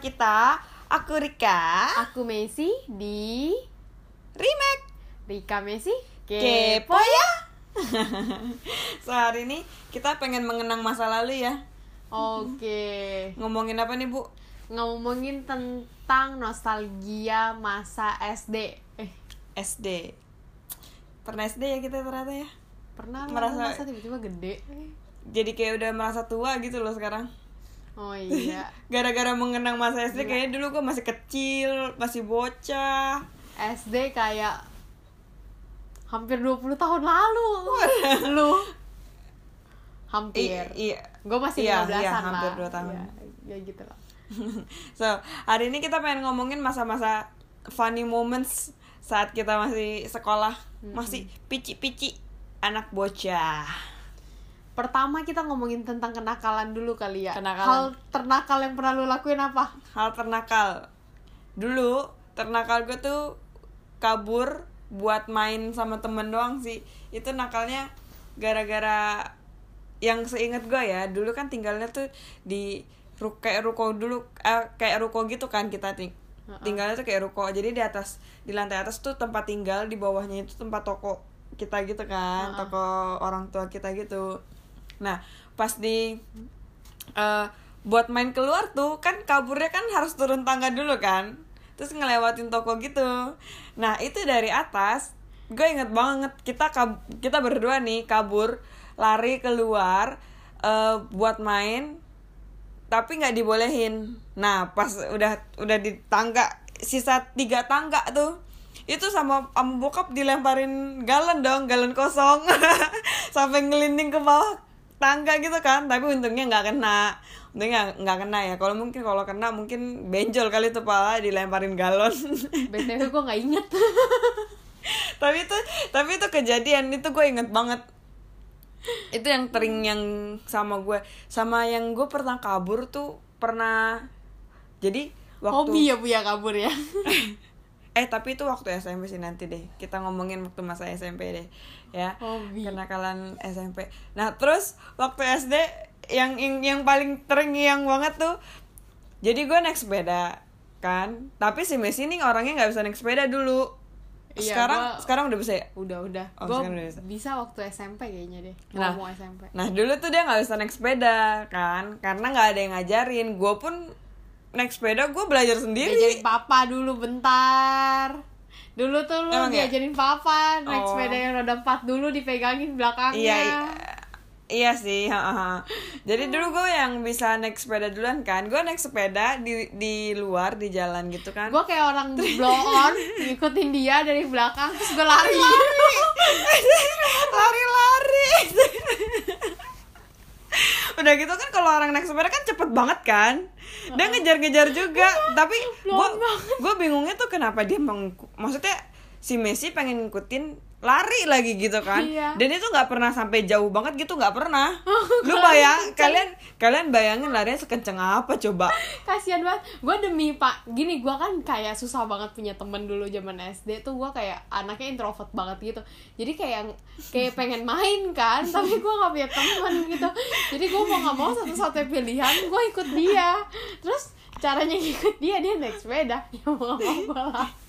kita. Aku Rika. Aku Messi di Remake. Rika Messi Kepo ya. so hari ini kita pengen mengenang masa lalu ya. Oke. Ngomongin apa nih bu? Ngomongin tentang nostalgia masa SD. Eh, SD. Pernah SD ya kita ternyata ya. pernah Merasa- tiba-tiba gede? Jadi kayak udah merasa tua gitu loh sekarang. Oh iya. Gara-gara mengenang masa SD kayaknya dulu gue masih kecil, masih bocah. SD kayak hampir 20 tahun lalu. Lu hampir. I- iya. Gue masih Iya, 15-an iya, lah. hampir dua tahun. Ya, ya gitu lah. so, hari ini kita pengen ngomongin masa-masa funny moments saat kita masih sekolah, masih pici-pici anak bocah. Pertama kita ngomongin tentang kenakalan dulu kali ya. Kenakalan. Hal ternakal yang pernah lu lakuin apa? Hal ternakal. Dulu ternakal gue tuh kabur buat main sama temen doang sih. Itu nakalnya gara-gara yang seingat gue ya, dulu kan tinggalnya tuh di kayak ruko dulu eh, kayak ruko gitu kan kita ting tinggalnya tuh kayak ruko jadi di atas di lantai atas tuh tempat tinggal di bawahnya itu tempat toko kita gitu kan toko orang tua kita gitu nah pas di eh, buat main keluar tuh kan kaburnya kan harus turun tangga dulu kan. Terus ngelewatin toko gitu. Nah itu dari atas gue inget banget kita kab- kita berdua nih kabur lari keluar eh, buat main tapi nggak dibolehin. Nah pas udah udah di tangga sisa tiga tangga tuh itu sama sama bokap dilemparin galon dong galon kosong. Sampai ngelinding ke bawah tangga gitu kan. Tapi untungnya nggak kena. Untungnya nggak kena ya. Kalau mungkin kalau kena mungkin benjol kali tuh pala dilemparin galon. BTW gue gak inget. tapi itu tapi itu kejadian. Itu gue inget banget. Itu yang tering yang sama gue sama yang gue pernah kabur tuh pernah. Jadi waktu Hobi ya punya kabur ya. eh tapi itu waktu SMP sih nanti deh kita ngomongin waktu masa SMP deh ya Hobi. kenakalan SMP nah terus waktu SD yang yang, yang paling terngiang banget tuh jadi gue naik sepeda kan tapi si Messi nih orangnya nggak bisa naik sepeda dulu Iya, sekarang gua- sekarang udah bisa ya Udah udah. Oh, gue udah bisa. bisa waktu SMP kayaknya deh. Nah. SMP. Nah dulu tuh dia nggak bisa naik sepeda kan, karena nggak ada yang ngajarin. Gue pun naik sepeda gue belajar sendiri. Diajarin papa dulu bentar. Dulu tuh lu Emang ya? diajarin papa naik Oh. sepeda yang roda empat dulu dipegangin belakangnya. Iya, iya, iya sih. ha, ha. Jadi dulu gue yang bisa naik sepeda duluan kan. Gue naik sepeda di di luar di jalan gitu kan. Gue kayak orang blow on ngikutin dia dari belakang terus gue lari. Lari-lari. Udah gitu kan kalau orang naik sepeda kan cepet banget kan. Dia ngejar-ngejar juga. Tapi gue gue bingungnya tuh kenapa dia meng maksudnya si Messi pengen ngikutin lari lagi gitu kan. Iya. dan itu nggak pernah sampai jauh banget gitu nggak pernah. Lu bayang kalian kalian bayangin larinya sekenceng apa coba? Kasihan banget. Gue demi pak gini gue kan kayak susah banget punya temen dulu zaman SD tuh gue kayak anaknya introvert banget gitu. Jadi kayak kayak pengen main kan tapi gue gak punya temen gitu. Jadi gue mau nggak mau satu-satunya pilihan gue ikut dia. Terus caranya ikut dia dia naik sepeda. Ya mau nggak mau gue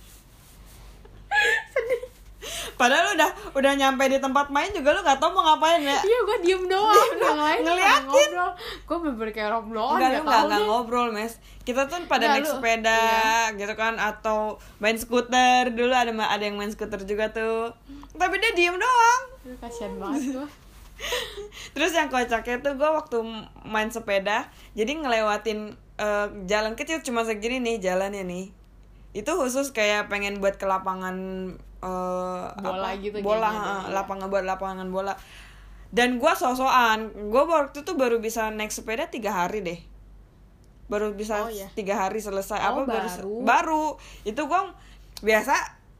padahal udah udah nyampe di tempat main juga lu nggak tahu mau ngapain ya. Iya gue diem doang lain ngeliatin. gue bener kayak gak lu nggak tau nggak deh ngobrol mes. Kita tuh pada naik lu- sepeda gitu kan atau main skuter. Dulu ada ada yang main skuter juga tuh. Tapi dia diem doang. Aduh, kasihan banget gue terus yang kocaknya tuh gue waktu main sepeda jadi ngelewatin eh, jalan kecil cuma segini nih jalannya nih itu khusus kayak pengen buat ke lapangan eh, Bola apa? gitu bola kayaknya ya. lapangan buat lapangan bola dan gue sosokan gue waktu itu baru bisa naik sepeda tiga hari deh baru bisa Oh, iya. tiga hari selesai Oh, apa baru baru. baru itu gue biasa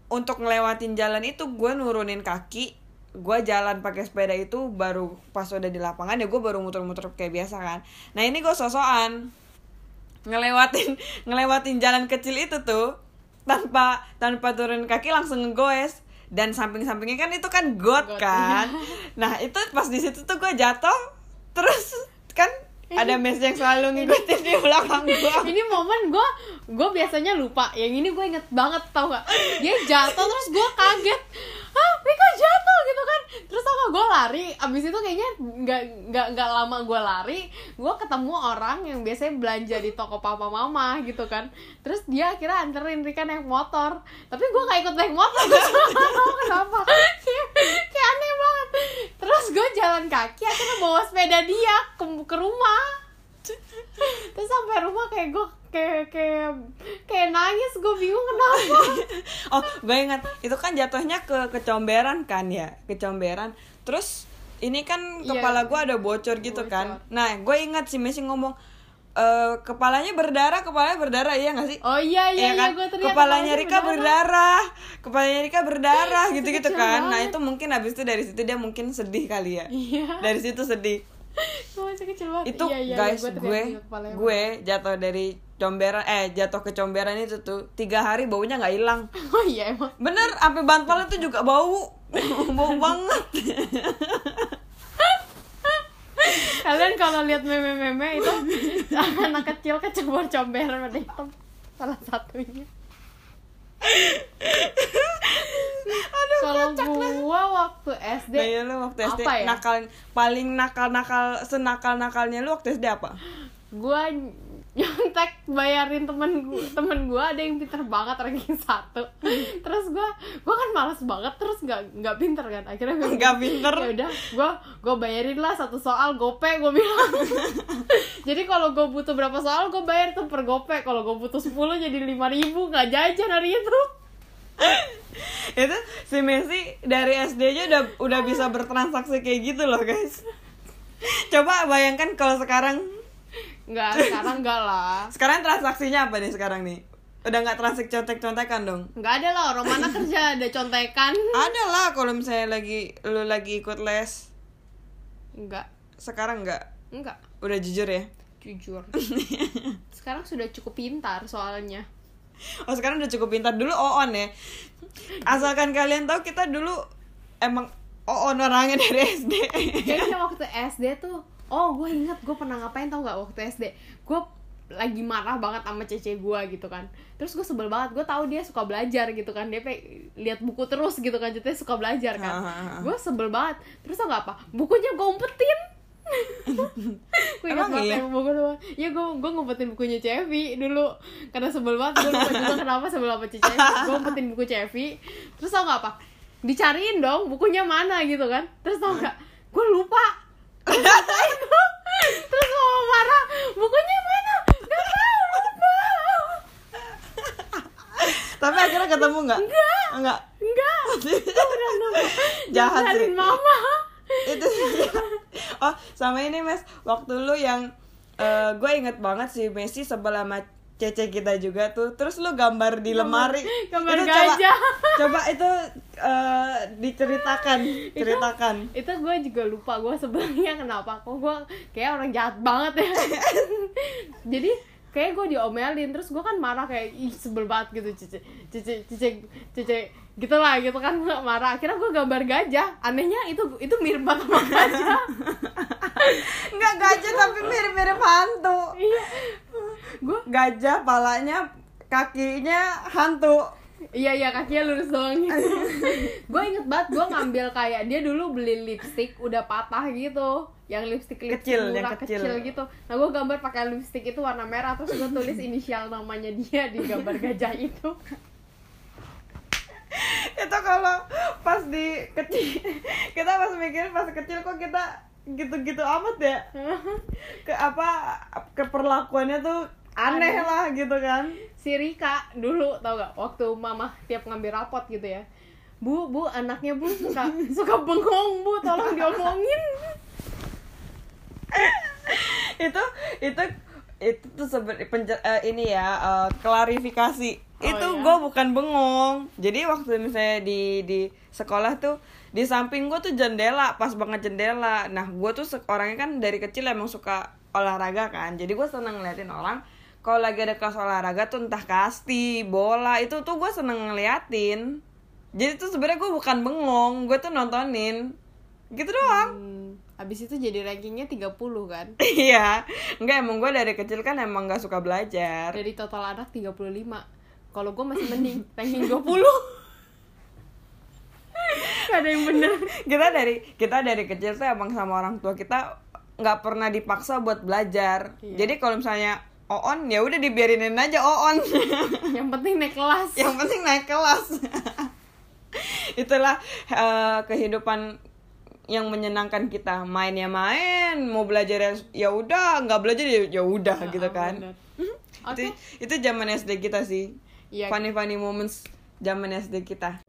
untuk ngelewatin jalan itu gue nurunin kaki gue jalan pakai sepeda itu baru pas udah di lapangan ya gue baru muter-muter kayak biasa kan nah ini gue sosokan ngelewatin ngelewatin jalan kecil itu tuh tanpa tanpa turun kaki langsung ngegoes. Dan samping-sampingnya kan itu kan got Got, kan. nah itu pas di situ tuh gue jatuh terus kan ada Messi yang selalu ngikutin di belakang gue ini momen gue gue biasanya lupa. Yang ini gue inget banget tau gak dia jatuh terus gue kaget ah Mika jatuh gitu kan terus gak gue lari abis itu kayaknya nggak nggak nggak lama gue lari gue ketemu orang yang biasanya belanja di toko papa mama gitu kan. Terus dia akhirnya anterin Rika naik motor. Tapi gue gak ikut naik motor. Gue kenapa? Kayak aneh banget. Terus gue jalan kaki akhirnya bawa sepeda dia ke, ke rumah. Terus sampai rumah kayak gue kayak kayak kayak nangis gue bingung kenapa oh gue ingat itu kan jatuhnya ke kecomberan kan ya kecomberan terus ini kan Iya, kepala gue ada bocor gitu kan bocor. nah gue ingat si Messi ngomong eh kepalanya berdarah kepalanya berdarah iya gak sih oh iya iya, Iya kan? iya gue teriak kepalanya Rika berdarah, kepalanya Rika berdarah gitu-gitu kan. Nah, itu mungkin habis itu dari situ dia mungkin sedih kali ya. iya Dari situ sedih. Gue masih kecil banget Itu iya, iya, guys, gue, teriak gue gue jatuh dari comberan eh jatuh ke comberan itu tuh tiga hari baunya nggak hilang. oh iya emang Bener, sampai bantal itu juga bau. bau banget. kalian kalau lihat meme-meme itu anak kecil kecebur comberan ada hitam salah satunya kalau gua waktu SD Nah, ya lu waktu SD Apa ya? nakal paling nakal-nakal senakal-nakalnya lu waktu SD apa? gua nyontek bayarin temen gua temen gua ada yang pinter banget ranking satu terus gua gua kan malas banget terus nggak nggak pinter kan akhirnya gua Nggak pinter. ya udah gua gua bayarin lah satu soal gope gua bilang jadi kalau gua butuh berapa soal gua bayar tuh per gope kalau gua butuh 10 jadi lima ribu nggak jajan hari itu itu si Messi dari SD aja udah udah bisa bertransaksi kayak gitu loh guys. Coba bayangkan kalau sekarang. Nggak sekarang nggak lah. Sekarang transaksinya apa nih sekarang nih? Udah nggak transaksi contek-contekan dong? Nggak ada lah orang mana kerja ada contekan. Ada lah kalau misalnya lagi lu lagi ikut les. Nggak. Sekarang nggak? Nggak. Udah jujur ya? Jujur. Sekarang sudah cukup pintar soalnya oh sekarang udah cukup pintar. Dulu on ya. Asalkan kalian tahu kita dulu emang on orangnya dari SD kayaknya waktu SD tuh oh gue inget gue pernah ngapain tau nggak waktu SD gue lagi marah banget sama cece gue gitu kan. Terus gue sebel banget gue tahu dia suka belajar gitu kan. Dia lihat buku terus gitu kan jadi suka belajar kan. Gue sebel banget. Terus tau nggak apa? Bukunya gue umpetin gue ingat banget iya? yang buku doang. Ya gue gue ngumpetin bukunya Cevi dulu. Karena sebel banget gue lupa juga kenapa sebel sama Cevi. Gue umpetin buku Cevi. Terus tau nggak apa? Dicariin dong bukunya mana gitu kan. Terus tau nggak? Gue lupa. Terus mau marah bukunya mana? Gak tahu lupa. Tapi akhirnya ketemu nggak? Nggak. nggak? Enggak itu udah Jahat sih. Mama. Itu oh sama ini mes waktu lu yang eh, gue inget banget sih Messi sebel sama cece kita juga tuh. Terus lu gambar di lemari. gambar itu coba gajah. coba itu eh, diceritakan ceritakan. itu gue juga lupa gue sebenarnya kenapa. Kok gue kayak orang jahat banget ya. Jadi kayak gue diomelin. Terus gue kan marah kayak ih sebel banget gitu cice cice cice cice gitu lah gitu kan marah. Akhirnya gue gambar gajah. Anehnya itu itu mirip banget sama gajah gajah tapi mirip-mirip hantu iya gue gajah palanya kakinya hantu Iya iya kakinya lurus doang gitu. gue inget banget gue ngambil kayak dia dulu beli lipstick udah patah gitu, yang lipstick lipstick Kecil, yang murah kecil. kecil. gitu. Nah gue gambar pakai lipstick itu warna merah terus gue tulis inisial namanya dia di gambar gajah itu. itu kalau pas di kecil kita pas mikir pas kecil kok kita gitu-gitu amat ya ke apa keperlakuannya tuh aneh Aneh. lah gitu kan si Rika dulu tau gak waktu mama tiap ngambil rapot gitu ya. Bu, bu, anaknya bu suka suka bengong bu, tolong diomongin. itu itu itu tuh sebenarnya penje- eh, ini ya eh, klarifikasi. Oh, itu ya? gue bukan bengong. Jadi waktu misalnya di di sekolah tuh di samping gue tuh jendela pas banget jendela. Nah gue tuh orangnya kan dari kecil emang suka olahraga kan. Jadi gue seneng ngeliatin orang kalau lagi ada kelas olahraga tuh entah kasti bola itu tuh gue seneng ngeliatin. Jadi tuh sebenarnya gue bukan bengong gue tuh nontonin. Gitu doang. Hmm, abis itu jadi rankingnya 30 kan? Iya. Enggak emang gue dari kecil kan emang gak suka belajar. Dari total anak 35 Kalau gue masih mending ranking 20 Gak ada yang bener. Kita dari kita dari kecil tuh emang sama orang tua kita nggak pernah dipaksa buat belajar. Iya. jadi kalau misalnya oon ya udah dibiarinin aja oon. Yang penting naik kelas. Yang penting naik kelas. Itulah eh, kehidupan yang menyenangkan kita. Main ya main mau belajar ya- ya udah nggak belajar ya ya udah Ah, gitu ah, kan. bener. itu itu zaman SD kita sih. Iya. funny funny moments zaman SD kita